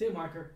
Two marker.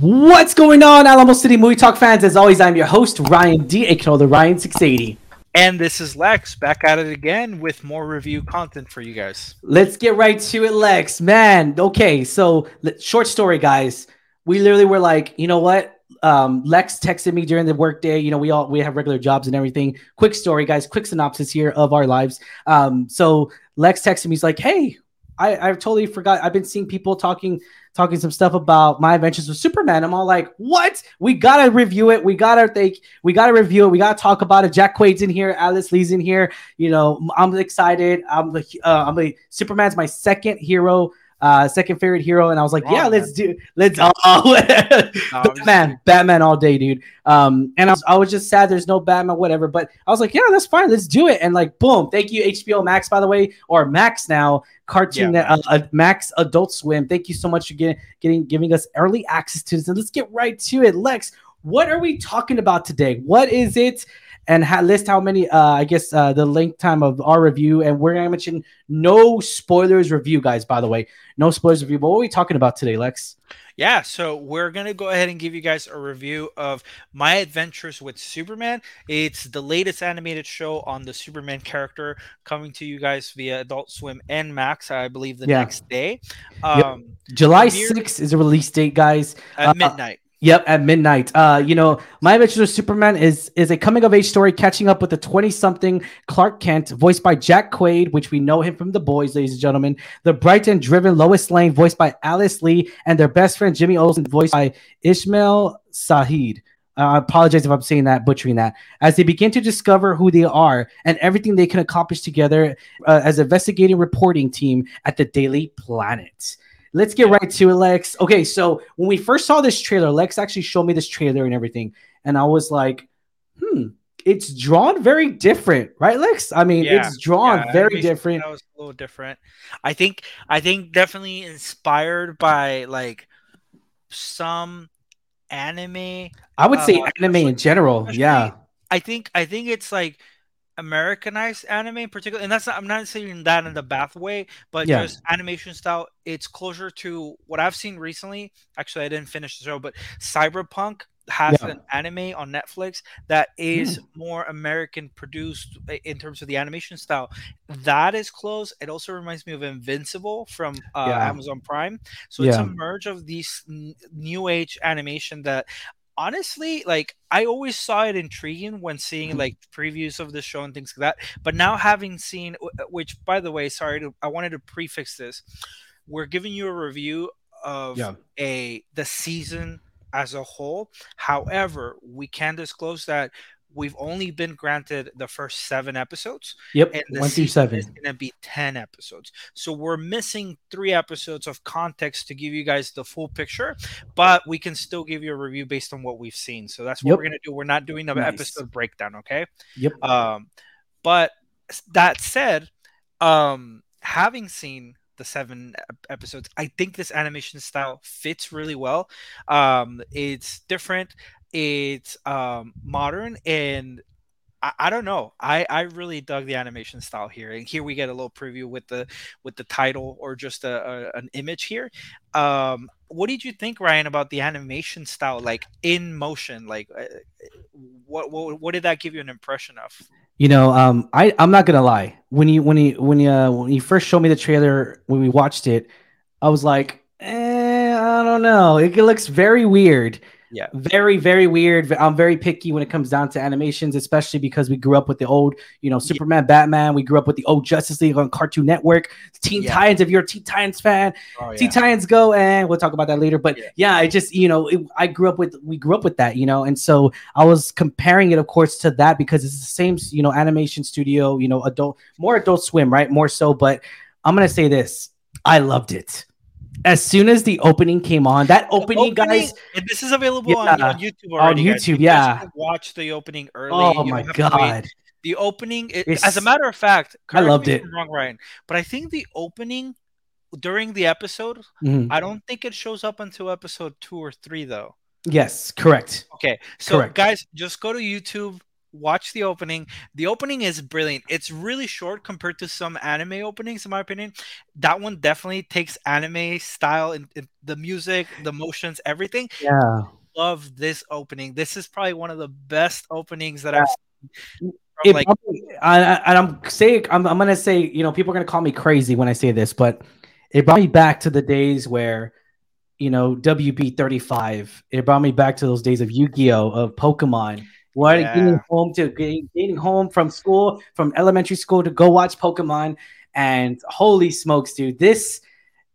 What's going on, Alamo City Movie Talk fans? As always, I'm your host, Ryan D, aka the Ryan680. And this is Lex back at it again with more review content for you guys. Let's get right to it, Lex. Man, okay, so short story, guys. We literally were like, you know what? Um, Lex texted me during the workday. You know, we all we have regular jobs and everything. Quick story, guys. Quick synopsis here of our lives. Um, so Lex texted me. He's like, "Hey, I, I totally forgot. I've been seeing people talking talking some stuff about my adventures with Superman. I'm all like, what? We gotta review it. We gotta think. We gotta review it. We gotta talk about it. Jack Quaid's in here. Alice Lee's in here. You know, I'm excited. I'm like, uh, I'm a Superman's my second hero uh, second favorite hero, and I was like, Wrong, yeah, let's do, let's, oh, Batman, Batman all day, dude. Um, and I was, I was just sad there's no Batman, whatever. But I was like, yeah, that's fine, let's do it. And like, boom, thank you HBO Max, by the way, or Max now, cartoon, yeah. uh, uh, Max Adult Swim. Thank you so much for getting, getting, giving us early access to this. And let's get right to it, Lex. What are we talking about today? What is it? And ha- list how many uh, i guess uh, the length time of our review. And we're gonna mention no spoilers review guys by the way. No spoilers review. But what are we talking about today lex? Yeah so we're gonna go ahead and give you guys a review of my adventures with superman. It's the latest animated show on the superman character coming to you guys via adult swim and max i believe the yeah. next day. Um, yep. july 6th is a release date guys. At uh, midnight Yep, at midnight. Uh, you know, My Adventures with Superman is is a coming of age story catching up with the 20-something Clark Kent, voiced by Jack Quaid, which we know him from The Boys, ladies and gentlemen. The bright and driven Lois Lane, voiced by Alice Lee, and their best friend Jimmy Olsen, voiced by Ismail Saheed. Uh, I apologize if I'm saying that, butchering that. As they begin to discover who they are and everything they can accomplish together uh, as investigating reporting team at the Daily Planet. Let's get right to it, Lex. Okay, so when we first saw this trailer, Lex actually showed me this trailer and everything, and I was like, hmm, it's drawn very different, right, Lex? I mean, yeah, it's drawn yeah, very different. That was a little different. I think I think definitely inspired by like some anime. I would uh, say anime in general. Yeah. I think I think it's like Americanized anime in particular, and that's not, I'm not saying that in the bath way, but yeah. just animation style. It's closer to what I've seen recently. Actually, I didn't finish the show, but Cyberpunk has yeah. an anime on Netflix that is mm. more American produced in terms of the animation style. That is close. It also reminds me of Invincible from uh, yeah. Amazon Prime. So it's a merge of these n- new age animation that honestly, like I always saw it intriguing when seeing like previews of the show and things like that. But now having seen, uh, which by the way, sorry, to, I wanted to prefix this. We're giving you a review of yeah. a the season as a whole. However, we can disclose that we've only been granted the first seven episodes. Yep, and one through seven is going to be ten episodes. So we're missing three episodes of context to give you guys the full picture, but we can still give you a review based on what we've seen. So that's what yep. we're going to do. We're not doing the nice. episode breakdown, okay? Yep. Um, but that said, um, having seen the seven episodes. I think this animation style fits really well. Um, it's different it's um, modern and I, I, don't know. I, I really dug the animation style here, and here we get a little preview with the with the title or just a, a an image here. Um, what did you think, Ryan, about the animation style, like in motion? Like, uh, what, what what did that give you an impression of? You know, um, I I'm not gonna lie. When you when you when you uh, when you first showed me the trailer when we watched it, I was like, eh, I don't know. It looks very weird yeah. Very very weird. I'm very picky when it comes down to animations especially because we grew up with the old you know superman yeah. batman. We grew up with the old justice league on cartoon network. Teen yeah. titans if you're a teen titans fan oh, yeah. teen titans go and we'll talk about that later. But yeah, i just you know it, i grew up with we grew up with that you know and so i was comparing it of course to that because it's the same you know animation studio you know adult more adult swim right? More so but i'm gonna say this. I loved it as soon as the opening came on, that opening, opening guys, this is available yeah, on, on, YouTube already. On YouTube, yeah. Watch the opening early. Oh my god! The opening, it, as a matter of fact, I loved it. Wrong, Ryan, but I think the opening during the episode, mm-hmm. I don't think it shows up until episode two or three, though. Yes, correct. Okay, so correct. guys, just go to YouTube watch the opening. The opening is brilliant. It's really short compared to some anime openings, in my opinion. That one definitely takes anime style and the music, the motions, everything. Yeah. Love this opening. This is probably one of the best openings that yeah. I've seen. It like, probably, I, I'm saying I'm, I'm gonna say you know people are gonna call me crazy when I say this, but it brought me back to the days where you know WB 35. It brought me back to those days of Yu-Gi-Oh, of Pokemon what yeah. getting home to getting, getting home from school, from elementary school to go watch Pokemon. And holy smokes, dude, this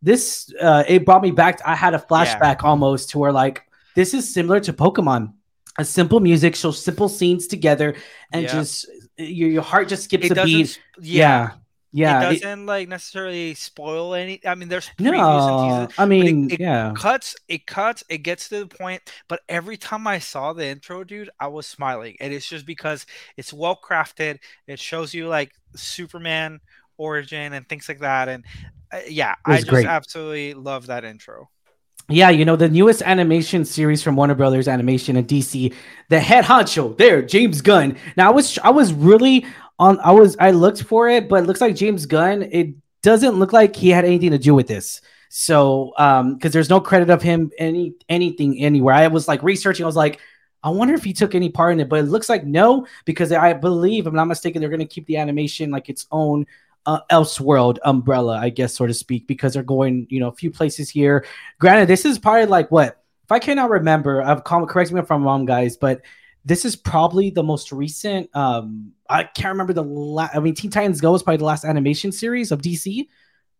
this uh it brought me back. To, I had a flashback yeah. almost to where like this is similar to Pokemon. A simple music shows simple scenes together and yeah. just your, your heart just skips it a beat. Yeah. Yeah, it doesn't it, like necessarily spoil any. I mean, there's no. I mean, it, it, yeah, cuts. It cuts. It gets to the point. But every time I saw the intro, dude, I was smiling, and it's just because it's well crafted. It shows you like Superman origin and things like that, and uh, yeah, I just great. absolutely love that intro. Yeah, you know the newest animation series from Warner Brothers Animation and DC, the head honcho there, James Gunn. Now I was I was really on I was I looked for it, but it looks like James Gunn. It doesn't look like he had anything to do with this. So um because there's no credit of him any anything anywhere. I was like researching, I was like, I wonder if he took any part in it, but it looks like no, because I believe, I'm not mistaken, they're gonna keep the animation like its own uh, Elseworld umbrella, I guess, so to speak, because they're going, you know, a few places here. Granted, this is probably like what if I cannot remember, I've correct me if I'm wrong, guys, but this is probably the most recent. Um, I can't remember the last. I mean, Teen Titans Go is probably the last animation series of DC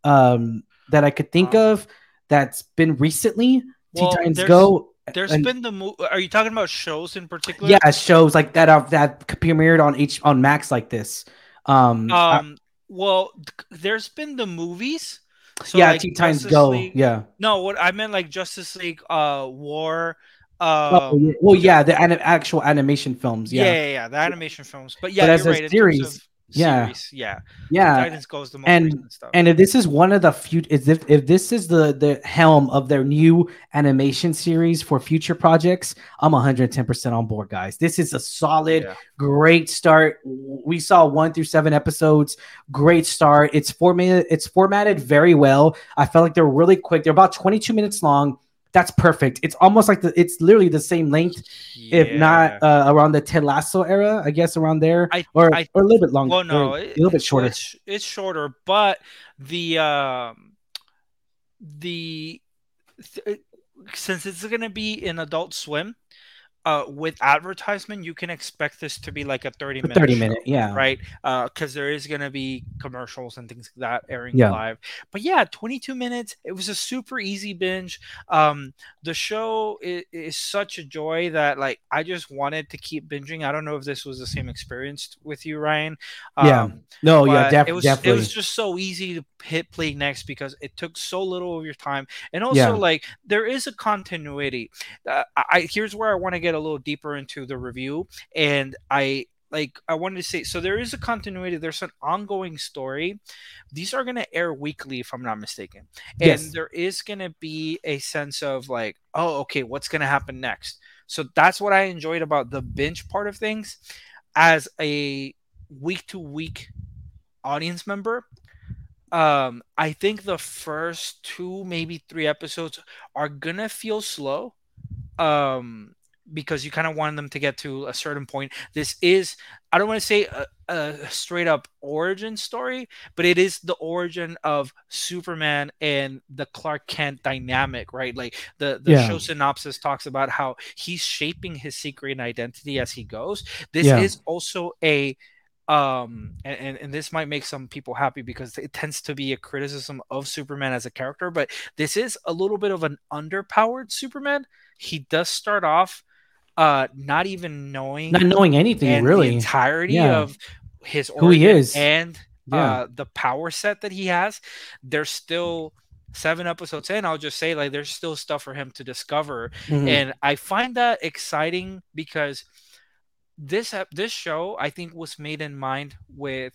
um, that I could think of that's been recently. Well, Teen Titans Go. There's and, been the. Mo- are you talking about shows in particular? Yeah, shows like that are, that premiered on H on Max like this. Um. Um. I, well, there's been the movies. So yeah, like Teen Titans Go. League, yeah. No, what I meant like Justice League, uh, War, Oh, um, well, yeah, the actual animation films. Yeah. yeah, yeah, yeah, the animation films. But yeah, but as a right, series, yeah, series, yeah, yeah. Titans goes the most and and if this is one of the few, if if this is the the helm of their new animation series for future projects, I'm 110 percent on board, guys. This is a solid, yeah. great start. We saw one through seven episodes. Great start. It's formatted. It's formatted very well. I felt like they're really quick. They're about 22 minutes long that's perfect. It's almost like the it's literally the same length, yeah. if not uh, around the Ted Lasso era, I guess around there, I, or I, or a little bit longer. Well, no, a little bit shorter. It's, it's shorter, but the um, the th- since it's going to be in Adult Swim, uh, with advertisement, you can expect this to be like a 30 minute 30 minute, yeah. Right. Because uh, there is going to be commercials and things like that airing yeah. live. But yeah, 22 minutes. It was a super easy binge. Um, the show is, is, such a joy that like I just wanted to keep binging. I don't know if this was the same experience with you, Ryan. Um, yeah. No, yeah, def- it was, definitely. It was just so easy to hit play next because it took so little of your time. And also, yeah. like, there is a continuity. Uh, I Here's where I want to get a little deeper into the review, and I like I wanted to say so there is a continuity, there's an ongoing story. These are gonna air weekly, if I'm not mistaken. And yes. there is gonna be a sense of like, oh, okay, what's gonna happen next? So that's what I enjoyed about the binge part of things. As a week to week audience member, um, I think the first two, maybe three episodes are gonna feel slow. Um, because you kind of want them to get to a certain point. This is, I don't want to say a, a, straight up origin story, but it is the origin of Superman and the Clark Kent dynamic, right? Like the, the yeah. show synopsis talks about how he's shaping his secret identity as he goes. This yeah. is also a, um and, and this might make some people happy because it tends to be a criticism of superman as a character but this is a little bit of an underpowered superman he does start off uh, not even knowing, not knowing anything really, the entirety yeah. of his who he is and yeah. uh, the power set that he has. There's still seven episodes in. I'll just say like there's still stuff for him to discover, mm-hmm. and I find that exciting because this this show I think was made in mind with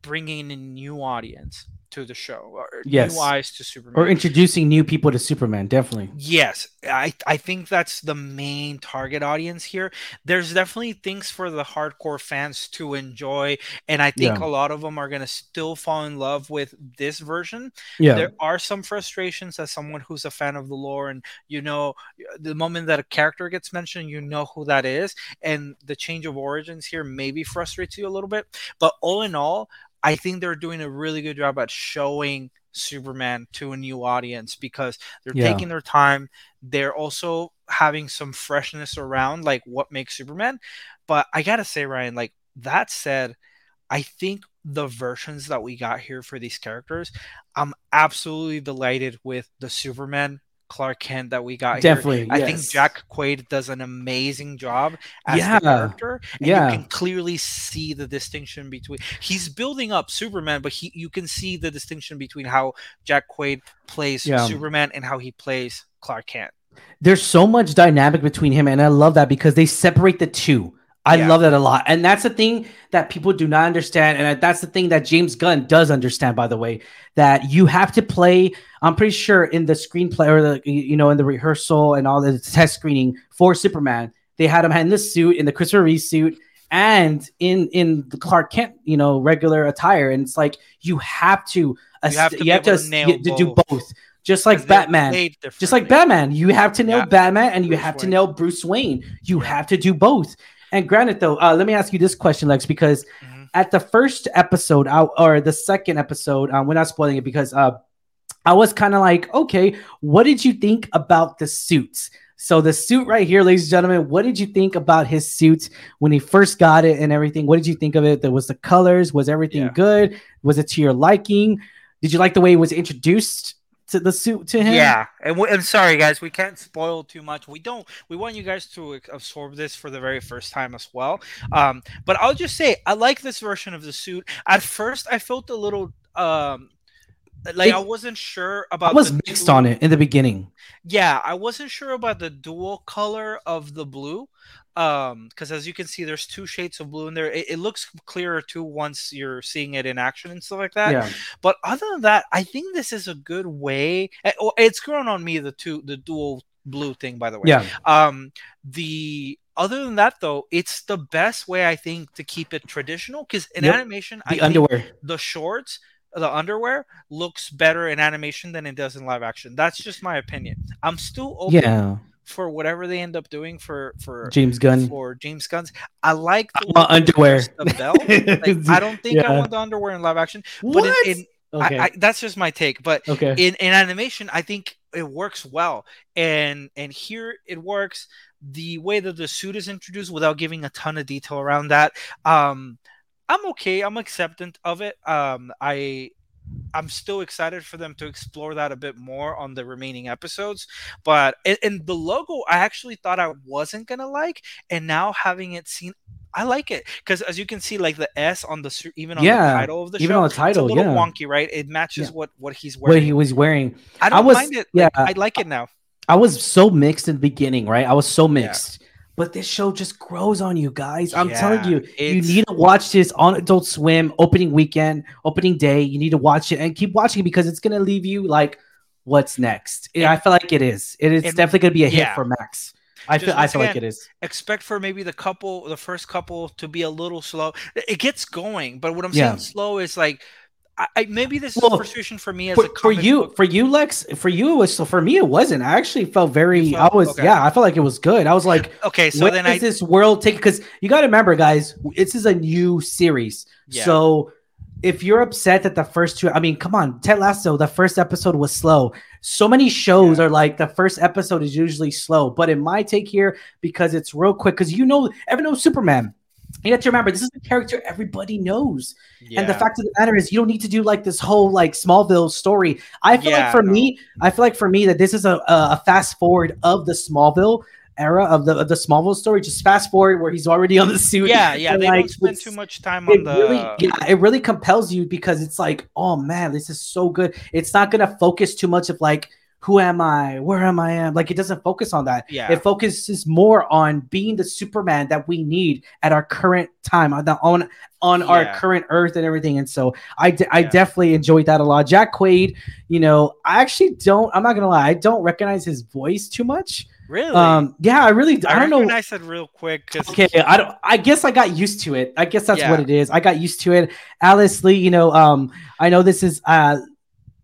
bringing a new audience to the show or yes. new eyes to Superman. Or introducing new people to Superman definitely. Yes I I think that's the main target audience here. There's definitely things for the hardcore fans to enjoy and I think yeah. a lot of them are going to still fall in love with this version. Yeah. There are some frustrations as someone who's a fan of the lore and you know the moment that a character gets mentioned you know who that is and the change of origins here maybe frustrates you a little bit. But all in all I think they're doing a really good job at showing Superman to a new audience because they're yeah. taking their time. They're also having some freshness around like what makes Superman. But I gotta say, Ryan, like that said, I think the versions that we got here for these characters, I'm absolutely delighted with the Superman Clark Kent that we got Definitely, here. I yes. think Jack Quaid does an amazing job as yeah. the character. And yeah. you can clearly see the distinction between he's building up Superman, but he you can see the distinction between how Jack Quaid plays yeah. Superman and how he plays Clark Kent. There's so much dynamic between him, and I love that because they separate the two. I yeah. love that a lot. And that's the thing that people do not understand. And that's the thing that James Gunn does understand, by the way, that you have to play. I'm pretty sure in the screenplay or the, you know, in the rehearsal and all the test screening for Superman, they had him in the suit, in the Christopher Reeve suit, and in in the Clark Kent, you know, regular attire. And it's like you have to, you have to, you have to, to, to do both just like Batman. Just like Batman, you have to nail yeah. Batman and you Bruce have Wayne. to nail Bruce Wayne. You yeah. have to do both. And granted, though, uh, let me ask you this question, Lex, because mm-hmm. at the first episode, uh, or the second episode, um, we're not spoiling it because uh, I was kind of like, okay, what did you think about the suits? So the suit right here, ladies and gentlemen, what did you think about his suit when he first got it and everything? What did you think of it? There was the colors, was everything yeah. good? Was it to your liking? Did you like the way it was introduced? To the suit to him. Yeah, and we, I'm sorry, guys, we can't spoil too much. We don't. We want you guys to absorb this for the very first time as well. Um, but I'll just say I like this version of the suit. At first, I felt a little um like it, I wasn't sure about. I was mixed on it in the beginning. Yeah, I wasn't sure about the dual color of the blue um because as you can see there's two shades of blue in there. It, it, looks clearer too once you're seeing it in action and stuff like that. Yeah. but other than that i think this is a good way eh, it's grown on me the two the dual blue thing by the way. Yeah. Um the other than that though it's the best way i think to keep it traditional because in yep. animation the I underwear. the shorts the underwear looks better in animation than it does in live action. That's just my opinion. I'm still open yeah for whatever they end up doing for for James Gunn for James Gunn's. I like the underwear. The belt. like, I don't think yeah. I want the underwear in live action. But what? in, in okay. I, I, that's just my take. But okay. in, in animation, I think it works well. And and here it works the way that the suit is introduced without giving a ton of detail around that. Um, I'm okay. I'm acceptant of it. Um, I I'm still excited for them to explore that a bit more on the remaining episodes. But in, the logo, I actually thought I wasn't gonna like, and now having it seen, I like it because as you can see, like the S on the even on yeah, the title of the even show, on the title, it's a little yeah. wonky, right? It matches yeah. what what he's wearing. What he was wearing. I don't I was, mind it. Yeah, like, I like it now. I was so mixed in the beginning, right? I was so mixed. Yeah but this show just grows on you guys. I'm yeah, telling you, you need to watch this on Adult Swim opening weekend, opening day. You need to watch it and keep watching because it's gonna leave you like, what's next? And, I feel like it is. It is and, definitely gonna be a hit yeah. for Max. I feel, I feel again, like it is. Expect for maybe the couple, the first couple, to be a little slow. It gets going, but what I'm saying slow is like I, maybe this is well, a frustration for me as for, for you book. for you Lex for you it was so for me it wasn't I actually felt very felt, I was okay. yeah I felt like it was good I was like okay so then is I, this world take because you got to remember guys this is a new series yeah. so if you're upset that the first two I mean come on Ted Lasso the first episode was slow so many shows yeah. are like the first episode is usually slow but in my take here because it's real quick because you know everyone knows Superman you have to remember this is a character everybody knows. Yeah. and the fact of the matter is you don't need to do like this whole like smallville story. I feel yeah, like for no. me i feel like for me that this is a, a fast forward of the smallville era of the of the smallville story. Just fast forward where he's already on the suit. Yeah yeah they like, don't spend too much time on the really, yeah it really compels you because it's like oh man this is so good. It's not gonna focus too much of like who am I? Where am I? Am like it doesn't focus on that. Yeah. It focuses more on being the Superman that we need at our current time on the on on yeah. our current Earth and everything. And so I d- I yeah. definitely enjoyed that a lot. Jack Quaid, you know, I actually don't. I'm not gonna lie, I don't recognize his voice too much. Really? Um, yeah, I really. I, I don't know. I said real quick. Okay, I don't. I guess I got used to it. I guess that's yeah. what it is. I got used to it. Alice Lee, you know, um, I know this is uh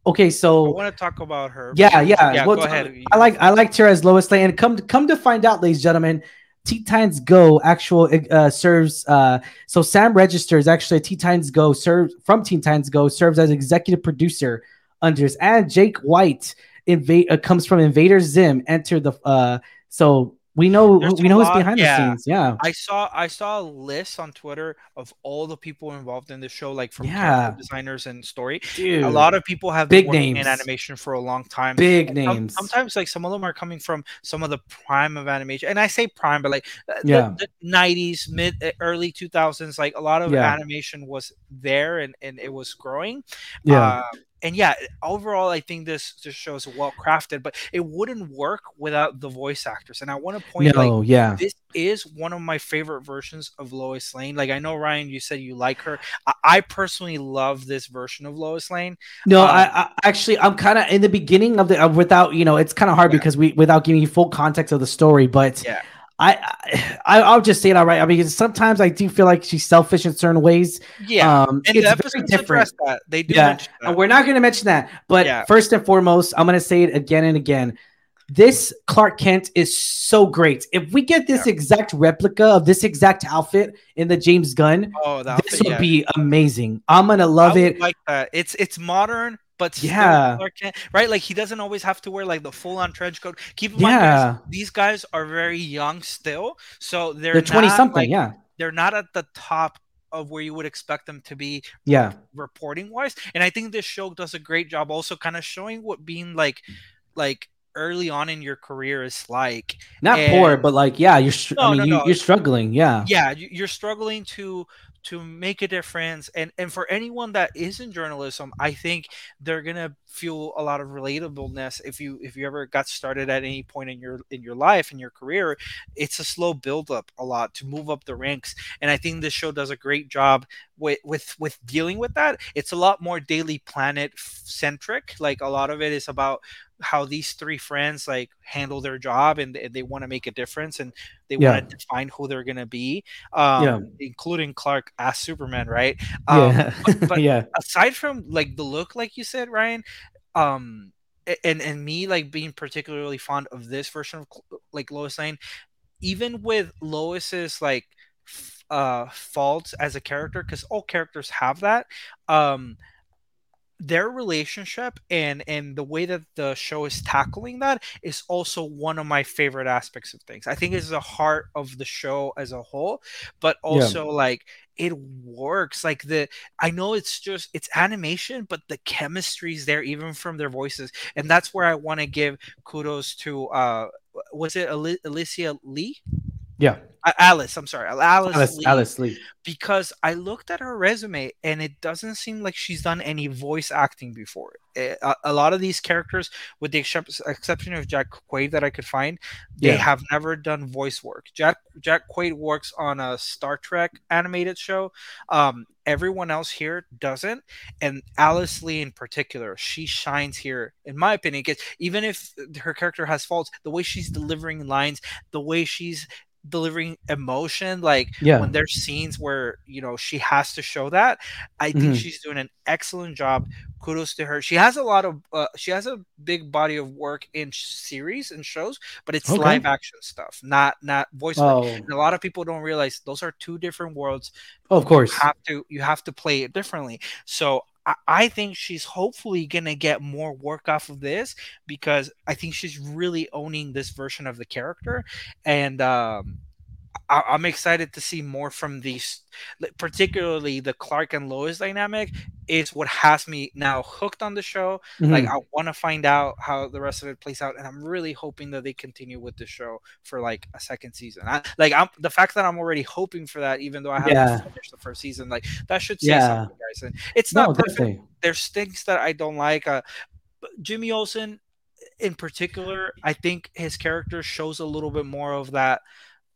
Okay, so I want to talk about her. Yeah, yeah. yeah well, go ahead. I like I liked her as Lois Lane, and come come to find out, ladies and gentlemen, Teen Titans Go actual uh, serves. Uh, so Sam Register is actually Teen Titans Go serves from Teen Titans Go serves as executive producer under this, and Jake Wyatt invade uh, comes from Invader Zim. Enter the uh, so we know There's we know who's behind yeah. the scenes. Yeah. I saw I saw a list on Twitter of all the people involved in the show, like from yeah. designers and story. Dude. A lot of people have big names in animation for a long time. Big and names. Sometimes like some of them are coming from some of the prime of animation. And I say prime, but like uh, yeah. the, the 90s, mid early 2000s, like a lot of yeah. animation was there and, and it was growing. Yeah. Uh, and yeah, overall, I think this this show is well crafted, but it wouldn't work without the voice actors. And I want to point, no, like, yeah, this is one of my favorite versions of Lois Lane. Like I know Ryan, you said you like her. I, I personally love this version of Lois Lane. No, um, I, I, actually I'm kind of in the beginning of the uh, without you know it's kind of hard yeah. because we without giving you full context of the story, but yeah. I, I I'll just say it outright. I mean, sometimes I do feel like she's selfish in certain ways. Yeah, um, and it's very different. That. They do. Yeah, and we're not going to mention that. But yeah. first and foremost, I'm going to say it again and again. This Clark Kent is so great. If we get this yeah. exact replica of this exact outfit in the James Gunn, oh, this would yeah. be amazing. I'm gonna love it. Like that. It's it's modern, but yeah, right? Like he doesn't always have to wear like the full on trench coat. Keep in yeah. mind, guys, these guys are very young still, so they're twenty something. Like, yeah, they're not at the top of where you would expect them to be yeah reporting wise and i think this show does a great job also kind of showing what being like like early on in your career is like not and, poor but like yeah you're no, i mean no, you, no. you're struggling yeah yeah you're struggling to to make a difference and and for anyone that is in journalism i think they're gonna feel a lot of relatableness if you if you ever got started at any point in your in your life in your career it's a slow build up a lot to move up the ranks and i think this show does a great job with with with dealing with that. It's a lot more daily planet centric like a lot of it is about how these three friends like handle their job and they, they want to make a difference and they yeah. want to define who they're going to be um, yeah. including clark as superman right um, yeah. but, but yeah aside from like the look like you said ryan um and and me like being particularly fond of this version of like lois lane even with lois's like uh faults as a character because all characters have that um their relationship and and the way that the show is tackling that is also one of my favorite aspects of things. I think it's the heart of the show as a whole, but also yeah. like it works. Like the I know it's just it's animation, but the chemistry is there even from their voices, and that's where I want to give kudos to. uh Was it Alicia Lee? Yeah. Alice, I'm sorry, Alice, Alice Lee, Alice Lee. Because I looked at her resume and it doesn't seem like she's done any voice acting before. Eh, a, a lot of these characters, with the exception of Jack Quaid that I could find, they yeah. have never done voice work. Jack Jack Quaid works on a Star Trek animated show. Um, everyone else here doesn't, and Alice Lee in particular, she shines here, in my opinion. Because even if her character has faults, the way she's delivering lines, the way she's delivering emotion like yeah. when there's scenes where you know she has to show that i think mm-hmm. she's doing an excellent job kudos to her she has a lot of uh, she has a big body of work in series and shows but it's okay. live action stuff not not voice oh. a lot of people don't realize those are two different worlds oh, of course you have to you have to play it differently so I think she's hopefully gonna get more work off of this because I think she's really owning this version of the character, and um, I- am excited to see more from these, particularly the Clark and Lois dynamic. Is what has me now hooked on the show. Mm-hmm. Like I want to find out how the rest of it plays out, and I'm really hoping that they continue with the show for like a second season. I, like I'm the fact that I'm already hoping for that, even though I haven't yeah. finished the first season. Like that should say yeah. something, guys. And it's not no, perfect. Definitely. There's things that I don't like. Uh, Jimmy Olsen in particular, I think his character shows a little bit more of that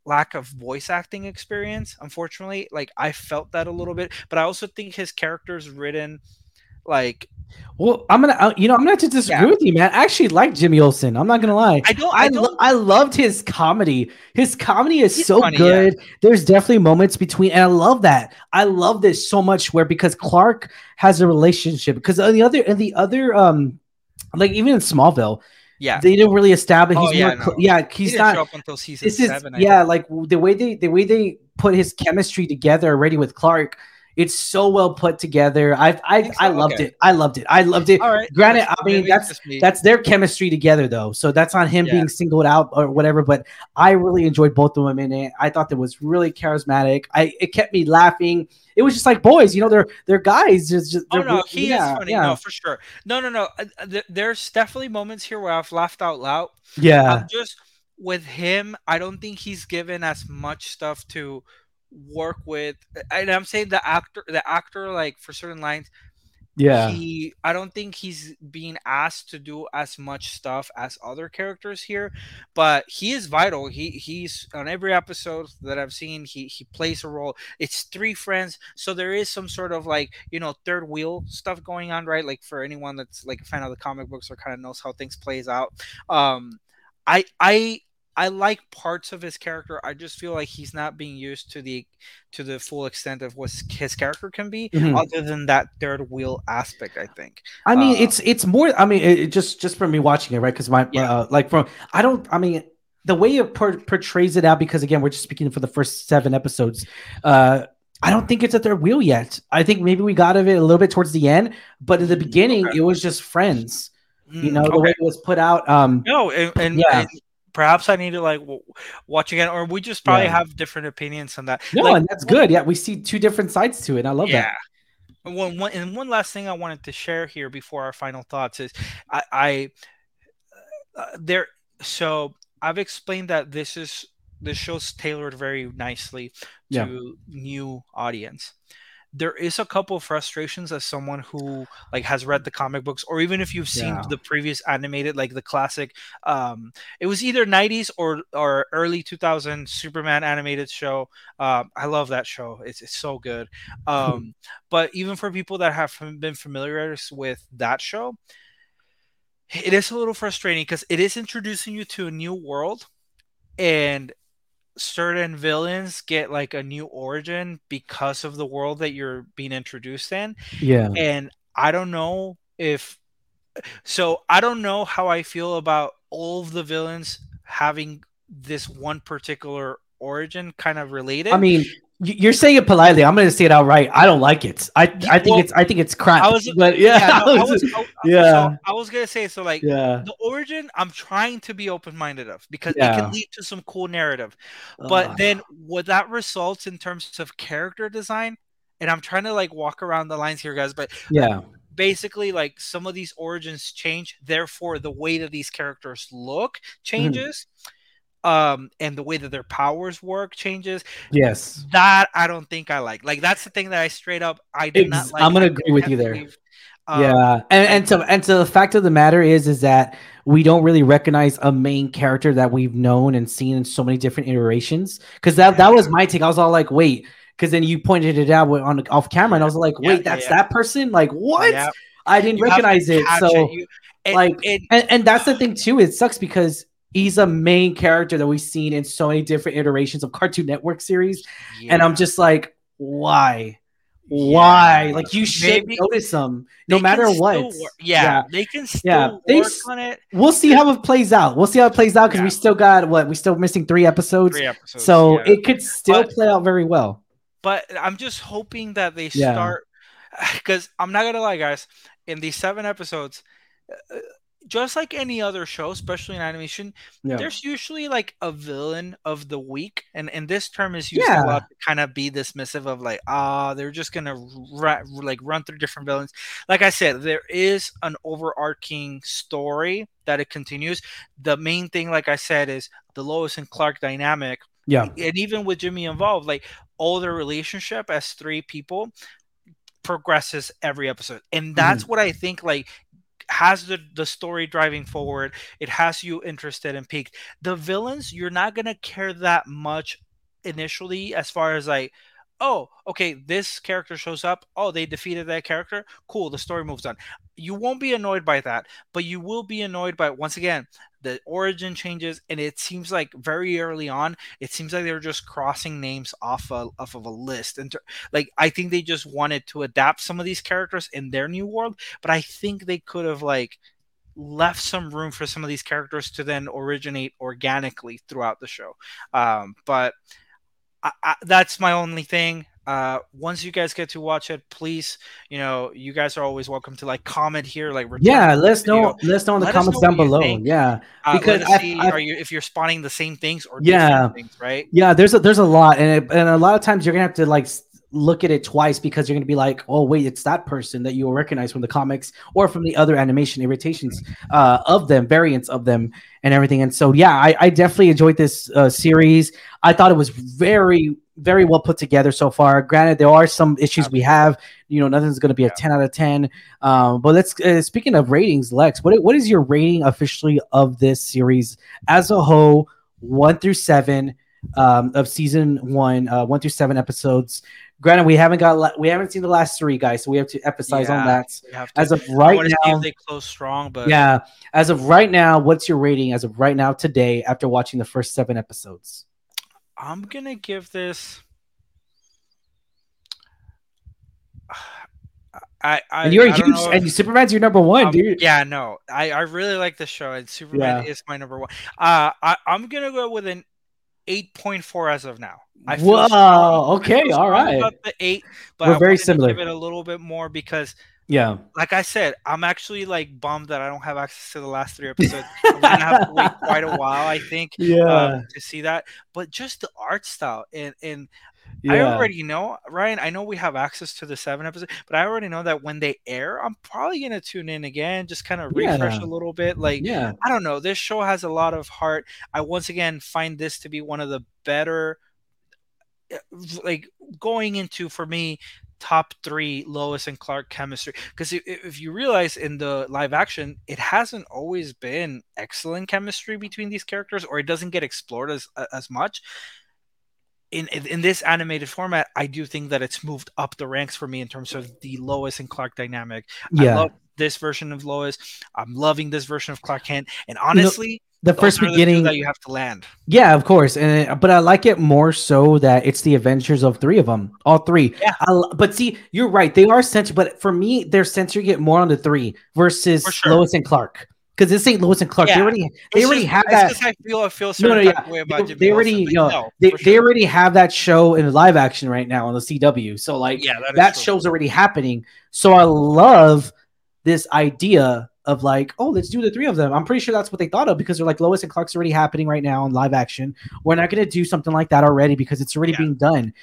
lack of voice acting experience. Unfortunately, like I felt that a little bit, but I also think his character's written like well, I'm gonna, uh, you know, I'm not to disagree yeah. with you, man. I actually like Jimmy Olsen. I'm not gonna lie. I don't. I, I, don't, lo- I loved his comedy. His comedy is so funny, good. Yeah. There's definitely moments between, and I love that. I love this so much. Where because Clark has a relationship, because on the other, and the other, um, like even in Smallville, yeah, they didn't really establish. Oh, he's yeah, no. yeah, he's he not until season seven. Is, yeah, like the way they the way they put his chemistry together already with Clark it's so well put together. I I? I loved okay. it. I loved it. I loved it. All right. Granted, I mean that's that's their chemistry together though. So that's on him yeah. being singled out or whatever. But I really enjoyed both of them in it. I thought that was really charismatic. I it kept me laughing. It was just like boys, you know, they're they're guys. Just, just oh no, he yeah, is funny. Yeah. No, for sure. No, no, no. Uh, there's definitely moments here where I've laughed out loud. Yeah. I'm just with him, I don't think he's given as much stuff to work with and i'm saying the actor the actor like for certain lines yeah. he i don't think he's being asked to do as much stuff as other characters here but he is vital. He he's on every episode that i've seen he he plays a role. It's three friends so there is some sort of like you know third wheel stuff going on right? Like for anyone that's like a fan of the comic books or kind of knows how things plays out. Um i i I like parts of his character. I just feel like he's not being used to the to the full extent of what his character can be, mm-hmm. other than that third wheel aspect. I think. I mean, uh, it's it's more. I mean, it, just just from me watching it, right? Because my yeah. uh, like from I don't. I mean, the way it per- portrays it out, because again, we're just speaking for the first seven episodes. Uh, I don't think it's at their wheel yet. I think maybe we got of it a little bit towards the end, but in the mm, beginning, okay. it was just friends. You mm, know, the okay. way it was put out. Um, no, and, and yeah. And, perhaps I need to like w- watch again, or we just probably yeah. have different opinions on that. No, like, and that's good. Yeah, we see two different sides to it. I love yeah. that. One, one, and one last thing I wanted to share here before our final thoughts is I, I uh, there. So I've explained that this is this show's tailored very nicely to yeah. new audience there is a couple of frustrations as someone who like has read the comic books or even if you've seen yeah. the previous animated like the classic um it was either 90s or or early 2000 superman animated show. Um i love that show. It's, it's so good. Um but even for people that have been familiar with that show it is a little frustrating because it is introducing you to a new world and certain villains get like a new origin because of the world that you're being introduced in. Yeah. And I don't know if so I don't know how I feel about all of the villains having this one particular origin kind of related. I mean, you're saying it politely. I'm going to say it outright. I don't like it. I I think well, it's I think it's crap. I was, but yeah, yeah, no, I was, I, yeah. So I was gonna say so. Like yeah. the origin, I'm trying to be open minded of because yeah. it can lead to some cool narrative. But uh. then what that results in terms of character design, and I'm trying to like walk around the lines here, guys. But yeah, basically like some of these origins change, therefore the way that these characters look mm-hmm. changes. Mm-hmm um and the way that their powers work changes yes. that i don't think i like. Like that's the thing that i straight up i did not like i'm gonna agree with you there. um, yeah. and, and so and so the fact of the matter is is that we don't really recognize a main character that we've known and seen in so many different iterations. Because that, yeah. that was my take. I was all like wait. Because then you pointed it out on off camera and i was like wait yeah, that's yeah. that person? Like what? I didn't you recognize it so it. Like and, and, and that's the thing too it sucks because he's a main character that we've seen in so many different iterations of Cartoon Network series, yeah. and I'm just like, why? Why? Like you should Maybe notice them, no matter what. Yeah, yeah, they can still yeah. they, work on it. We'll see how it plays out. We'll see how it plays out because we still got what we still missing three episodes. Three episodes. So it could still but, play out very well. But I'm just hoping that they start because I'm not gonna lie, guys. In these seven episodes, just like any other show, especially in animation, yeah. there's usually like a villain of the week, and and this term is used yeah. a lot to kind of be dismissive of like, ah, they're just gonna ra- like run through different villains. Like I said, there is an overarching story that it continues. The main thing, like I said, is the Lois and Clark dynamic. Yeah, and even with Jimmy involved, like all their relationship as three people progresses every episode and that's mm. what i think like has the the story driving forward. It has you interested and peaked. The villains, you're not gonna care that much initially, as far as like, oh, okay, this character shows up. Oh, they defeated that character. Cool. The story moves on. You won't be annoyed by that, but you will be annoyed by once again the origin changes, and it seems like very early on, it seems like they're just crossing names off a, off of a list. And like I think they just wanted to adapt some of these characters in their new world, but I think they could have like left some room for some of these characters to then originate organically throughout the show. Um, but I, I, that's my only thing. Uh, once you guys get to watch it, please, you know, you guys are always welcome to like comment here, like yeah, let's know, let's know in the let comments down below. Think. Yeah, uh, because I, see, I, are you if you're spotting the same things or yeah, things, right? Yeah, there's a, there's a lot, and it, and a lot of times you're gonna have to like look at it twice because you're going to be like, oh wait, it's that person that you will recognize from the comics or from the other animation irritations uh, of them, variants of them, and everything. And so, yeah, I, I definitely enjoyed this uh, series. I thought it was very, very well put together so far. Granted, there are some issues we have. You know, nothing's going to be a ten out of ten. Um, but let's uh, speaking of ratings, Lex, what what is your rating officially of this series as a whole, one through seven? Um, of season one, uh, one through seven episodes. Granted, we haven't got we haven't seen the last three guys, so we have to emphasize yeah, on that. As of right now, they close strong, but yeah, as of right now, what's your rating as of right now today after watching the first seven episodes? I'm gonna give this. I, I, and you're I huge, and Superman's your number one, um, dude. Yeah, no, I, I really like the show, and Superman yeah. is my number one. Uh, I, I'm gonna go with an 8.4 as of now. I feel Whoa. Okay. All right. About the eight, but we're I very similar. give it a little bit more because. Yeah. Like I said, I'm actually like bummed that I don't have access to the last three episodes. I'm gonna have to wait quite a while, I think, yeah, um, to see that. But just the art style and and. I already know, Ryan. I know we have access to the seven episodes, but I already know that when they air, I'm probably gonna tune in again, just kind of refresh yeah. a little bit. Like, yeah, I don't know. This show has a lot of heart. I once again find this to be one of the better uh, like going into for me top three Lois and Clark chemistry because if, if, you realize in the live action it hasn't always been excellent chemistry between these characters or it doesn't get explored as as much in, in, this animated format I do think that it's moved up the ranks for me in terms of the Lois and Clark dynamic yeah. I love this version of Lois I'm loving this version of Clark Kent and honestly you know, the first beginning the that you have to land. Yeah, of course, and but I like it more so that it's the adventures of three of them, all three. Yeah. I, but see, you're right; they are centered. But for me, they're centering it more on the three versus sure. Lois and Clark. Because this ain't Lois and Clark. Yeah. They already, they already just, have that. I feel, I feel no, no, yeah. way about they, they already, you know, no, they, sure. they already have that show in live action right now on the CW. So like, yeah, that, that show's already happening. So I love this idea of like, oh, let's do the three of them. I'm pretty sure that's what they thought of because they're like Lois and Clark's already happening right now in live action. We're not going to do something like that already because it's already yeah. being done.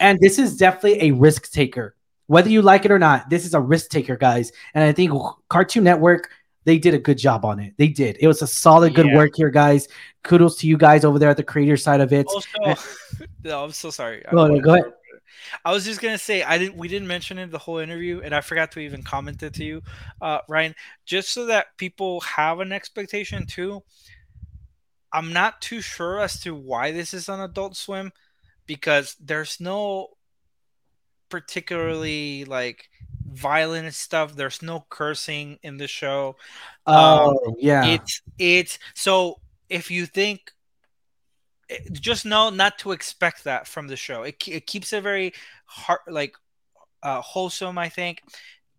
And this is definitely a risk taker. Whether you like it or not, this is a risk taker, guys. And I think Cartoon Network, they did a good job on it. They did. It was a solid, good yeah. work here, guys. Kudos to you guys over there at the creator side of it. Also, no, I'm so sorry. No, go ahead. I was just gonna say I didn't. We didn't mention it the whole interview, and I forgot to even comment it to you, uh, Ryan. Just so that people have an expectation too. I'm not too sure as to why this is on Adult Swim, because there's no particularly like violent stuff. There's no cursing in the show. Oh um, yeah, it's it's so if you think just know not to expect that from the show. It, it keeps it very heart like uh, wholesome. I think.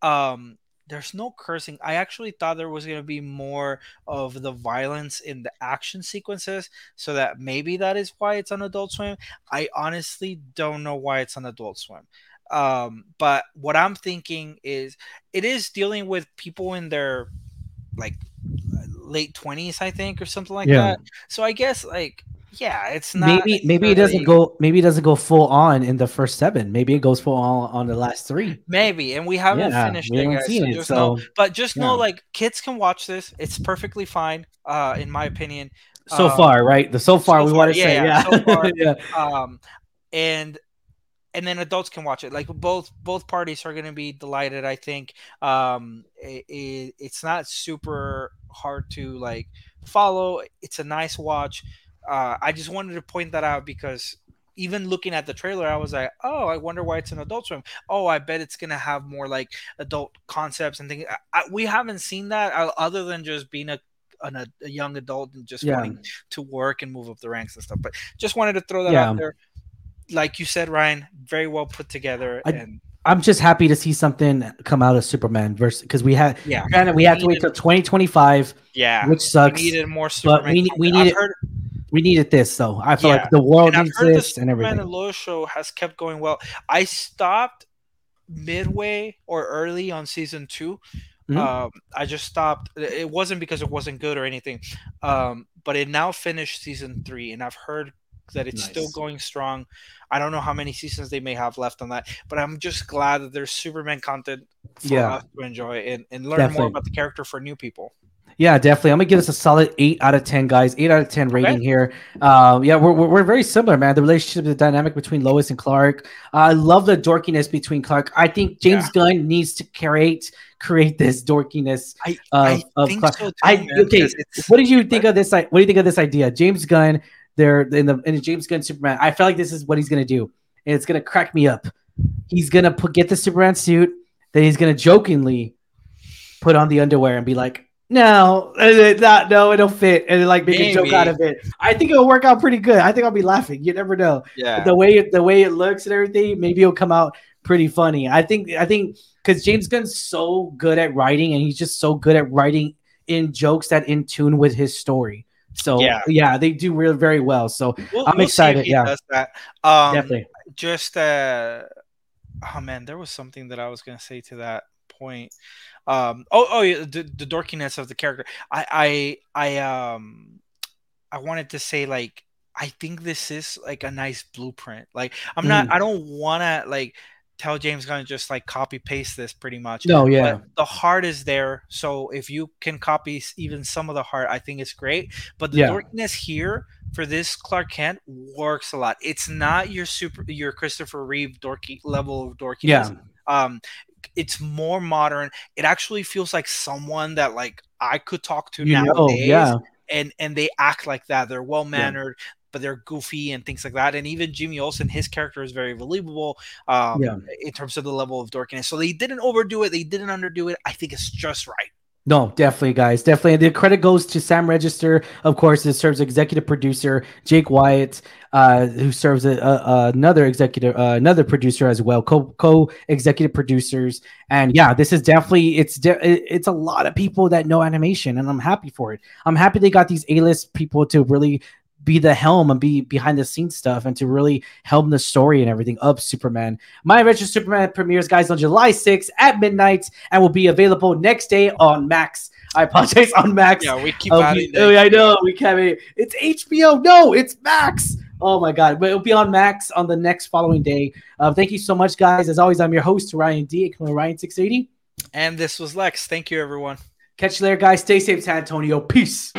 Um, there's no cursing. I actually thought there was going to be more of the violence in the action sequences, so that maybe that is why it's on Adult Swim. I honestly don't know why it's on Adult Swim. Um, but what I'm thinking is it is dealing with people in their like late 20s, I think, or something like yeah. that. So I guess like yeah, it's not maybe maybe it doesn't go maybe it doesn't go full on in the first seven. Maybe it goes full on on the last three. Maybe, and we haven't yeah, finished we it, guys, so it, so, know, but just yeah. know like kids can watch this. It's perfectly fine, uh, in my opinion. So um, far, right? The so far so we want to yeah, say, yeah, so far, yeah. Um, and and then adults can watch it. Like both both parties are going to be delighted. I think um, it, it, it's not super hard to like follow. It's a nice watch. Uh, I just wanted to point that out because even looking at the trailer, I was like, oh, I wonder why it's an adult swim. Oh, I bet it's gonna have more like adult concepts and things. I, I, we haven't seen that uh, other than just being a an, a, a, young adult and just yeah. wanting to work and move up the ranks and stuff. But just wanted to throw that yeah. out there. Like you said, Ryan, very well put together. I, and I'm just happy to see something come out of Superman versus because we had yeah granted we, we have to wait till 2025 yeah which sucks. We needed more Superman. But we we needed heard, we needed this though. I feel yeah. like the world and needs this and everything. Superman and Lois show has kept going well. I stopped midway or early on season 2 mm-hmm. um, I just stopped. It wasn't because it wasn't good or anything, um, but it now finished season three, and I've heard that it's nice. still going strong. I don't know how many seasons they may have left on that, but I'm just glad that there's Superman content for yeah. us to enjoy and, and learn Definitely. more about the character for new people. Yeah, definitely. I'm gonna give this a solid eight out of ten, guys. Eight out of ten rating okay. here. Uh, yeah, we're, we're, we're very similar, man. The relationship, the dynamic between Lois and Clark. Uh, I love the dorkiness between Clark. I think James yeah. Gunn needs to create create this dorkiness I, of, I of Clark. So too, I, okay, what did you think of this? What do you think of this idea? James Gunn, there in the in James Gunn Superman. I feel like this is what he's gonna do, and it's gonna crack me up. He's gonna put get the Superman suit, then he's gonna jokingly put on the underwear and be like, no, uh, uh, not no, it'll fit, and like make Maybe. a joke out of it. I think it'll work out pretty good. I think I'll be laughing. You never know. Yeah, the way the way it looks and everything, maybe it'll come out pretty funny. I think I think because James Gunn's so good at writing, and he's just so good at writing in jokes that in tune with his story. So yeah, yeah they do really very well. So we'll, I'm we'll excited. yeah, um, definitely. Just uh, oh man, there was something that I was gonna say to that point. Um, oh, oh, yeah, the, the dorkiness of the character. I, I, I, um, I wanted to say like I think this is like a nice blueprint. Like I'm not, mm. I don't want to like tell James Gunn just like copy paste this pretty much. No, yeah. But the heart is there, so if you can copy even some of the heart, I think it's great. But the yeah. dorkiness here for this Clark Kent works a lot. It's not your super, your Christopher Reeve dorky level of dorkiness. Yeah. Um, it's more modern. It actually feels like someone that like I could talk to you nowadays. Know, yeah. And and they act like that. They're well mannered. Yeah. But they're goofy and things like that, and even Jimmy Olsen, his character is very believable um, yeah. in terms of the level of dorkiness. So they didn't overdo it, they didn't underdo it. I think it's just right. No, definitely, guys, definitely. The credit goes to Sam Register, of course. It serves executive producer Jake Wyatt, uh, who serves a, a, another executive, uh, another producer as well, co co executive producers. And yeah, this is definitely it's de- it's a lot of people that know animation, and I'm happy for it. I'm happy they got these A list people to really be the helm and be behind the scenes stuff and to really helm the story and everything of Superman. My Adventure Superman premieres, guys, on July 6th at midnight and will be available next day on Max. I apologize on Max. Yeah, we keep um, oh, I know we can't. It's HBO. No, it's Max. Oh my God! But it'll be on Max on the next following day. Uh, thank you so much, guys. As always, I'm your host Ryan D. Ryan 680. And this was Lex. Thank you, everyone. Catch you later, guys. Stay safe, San Antonio. Peace.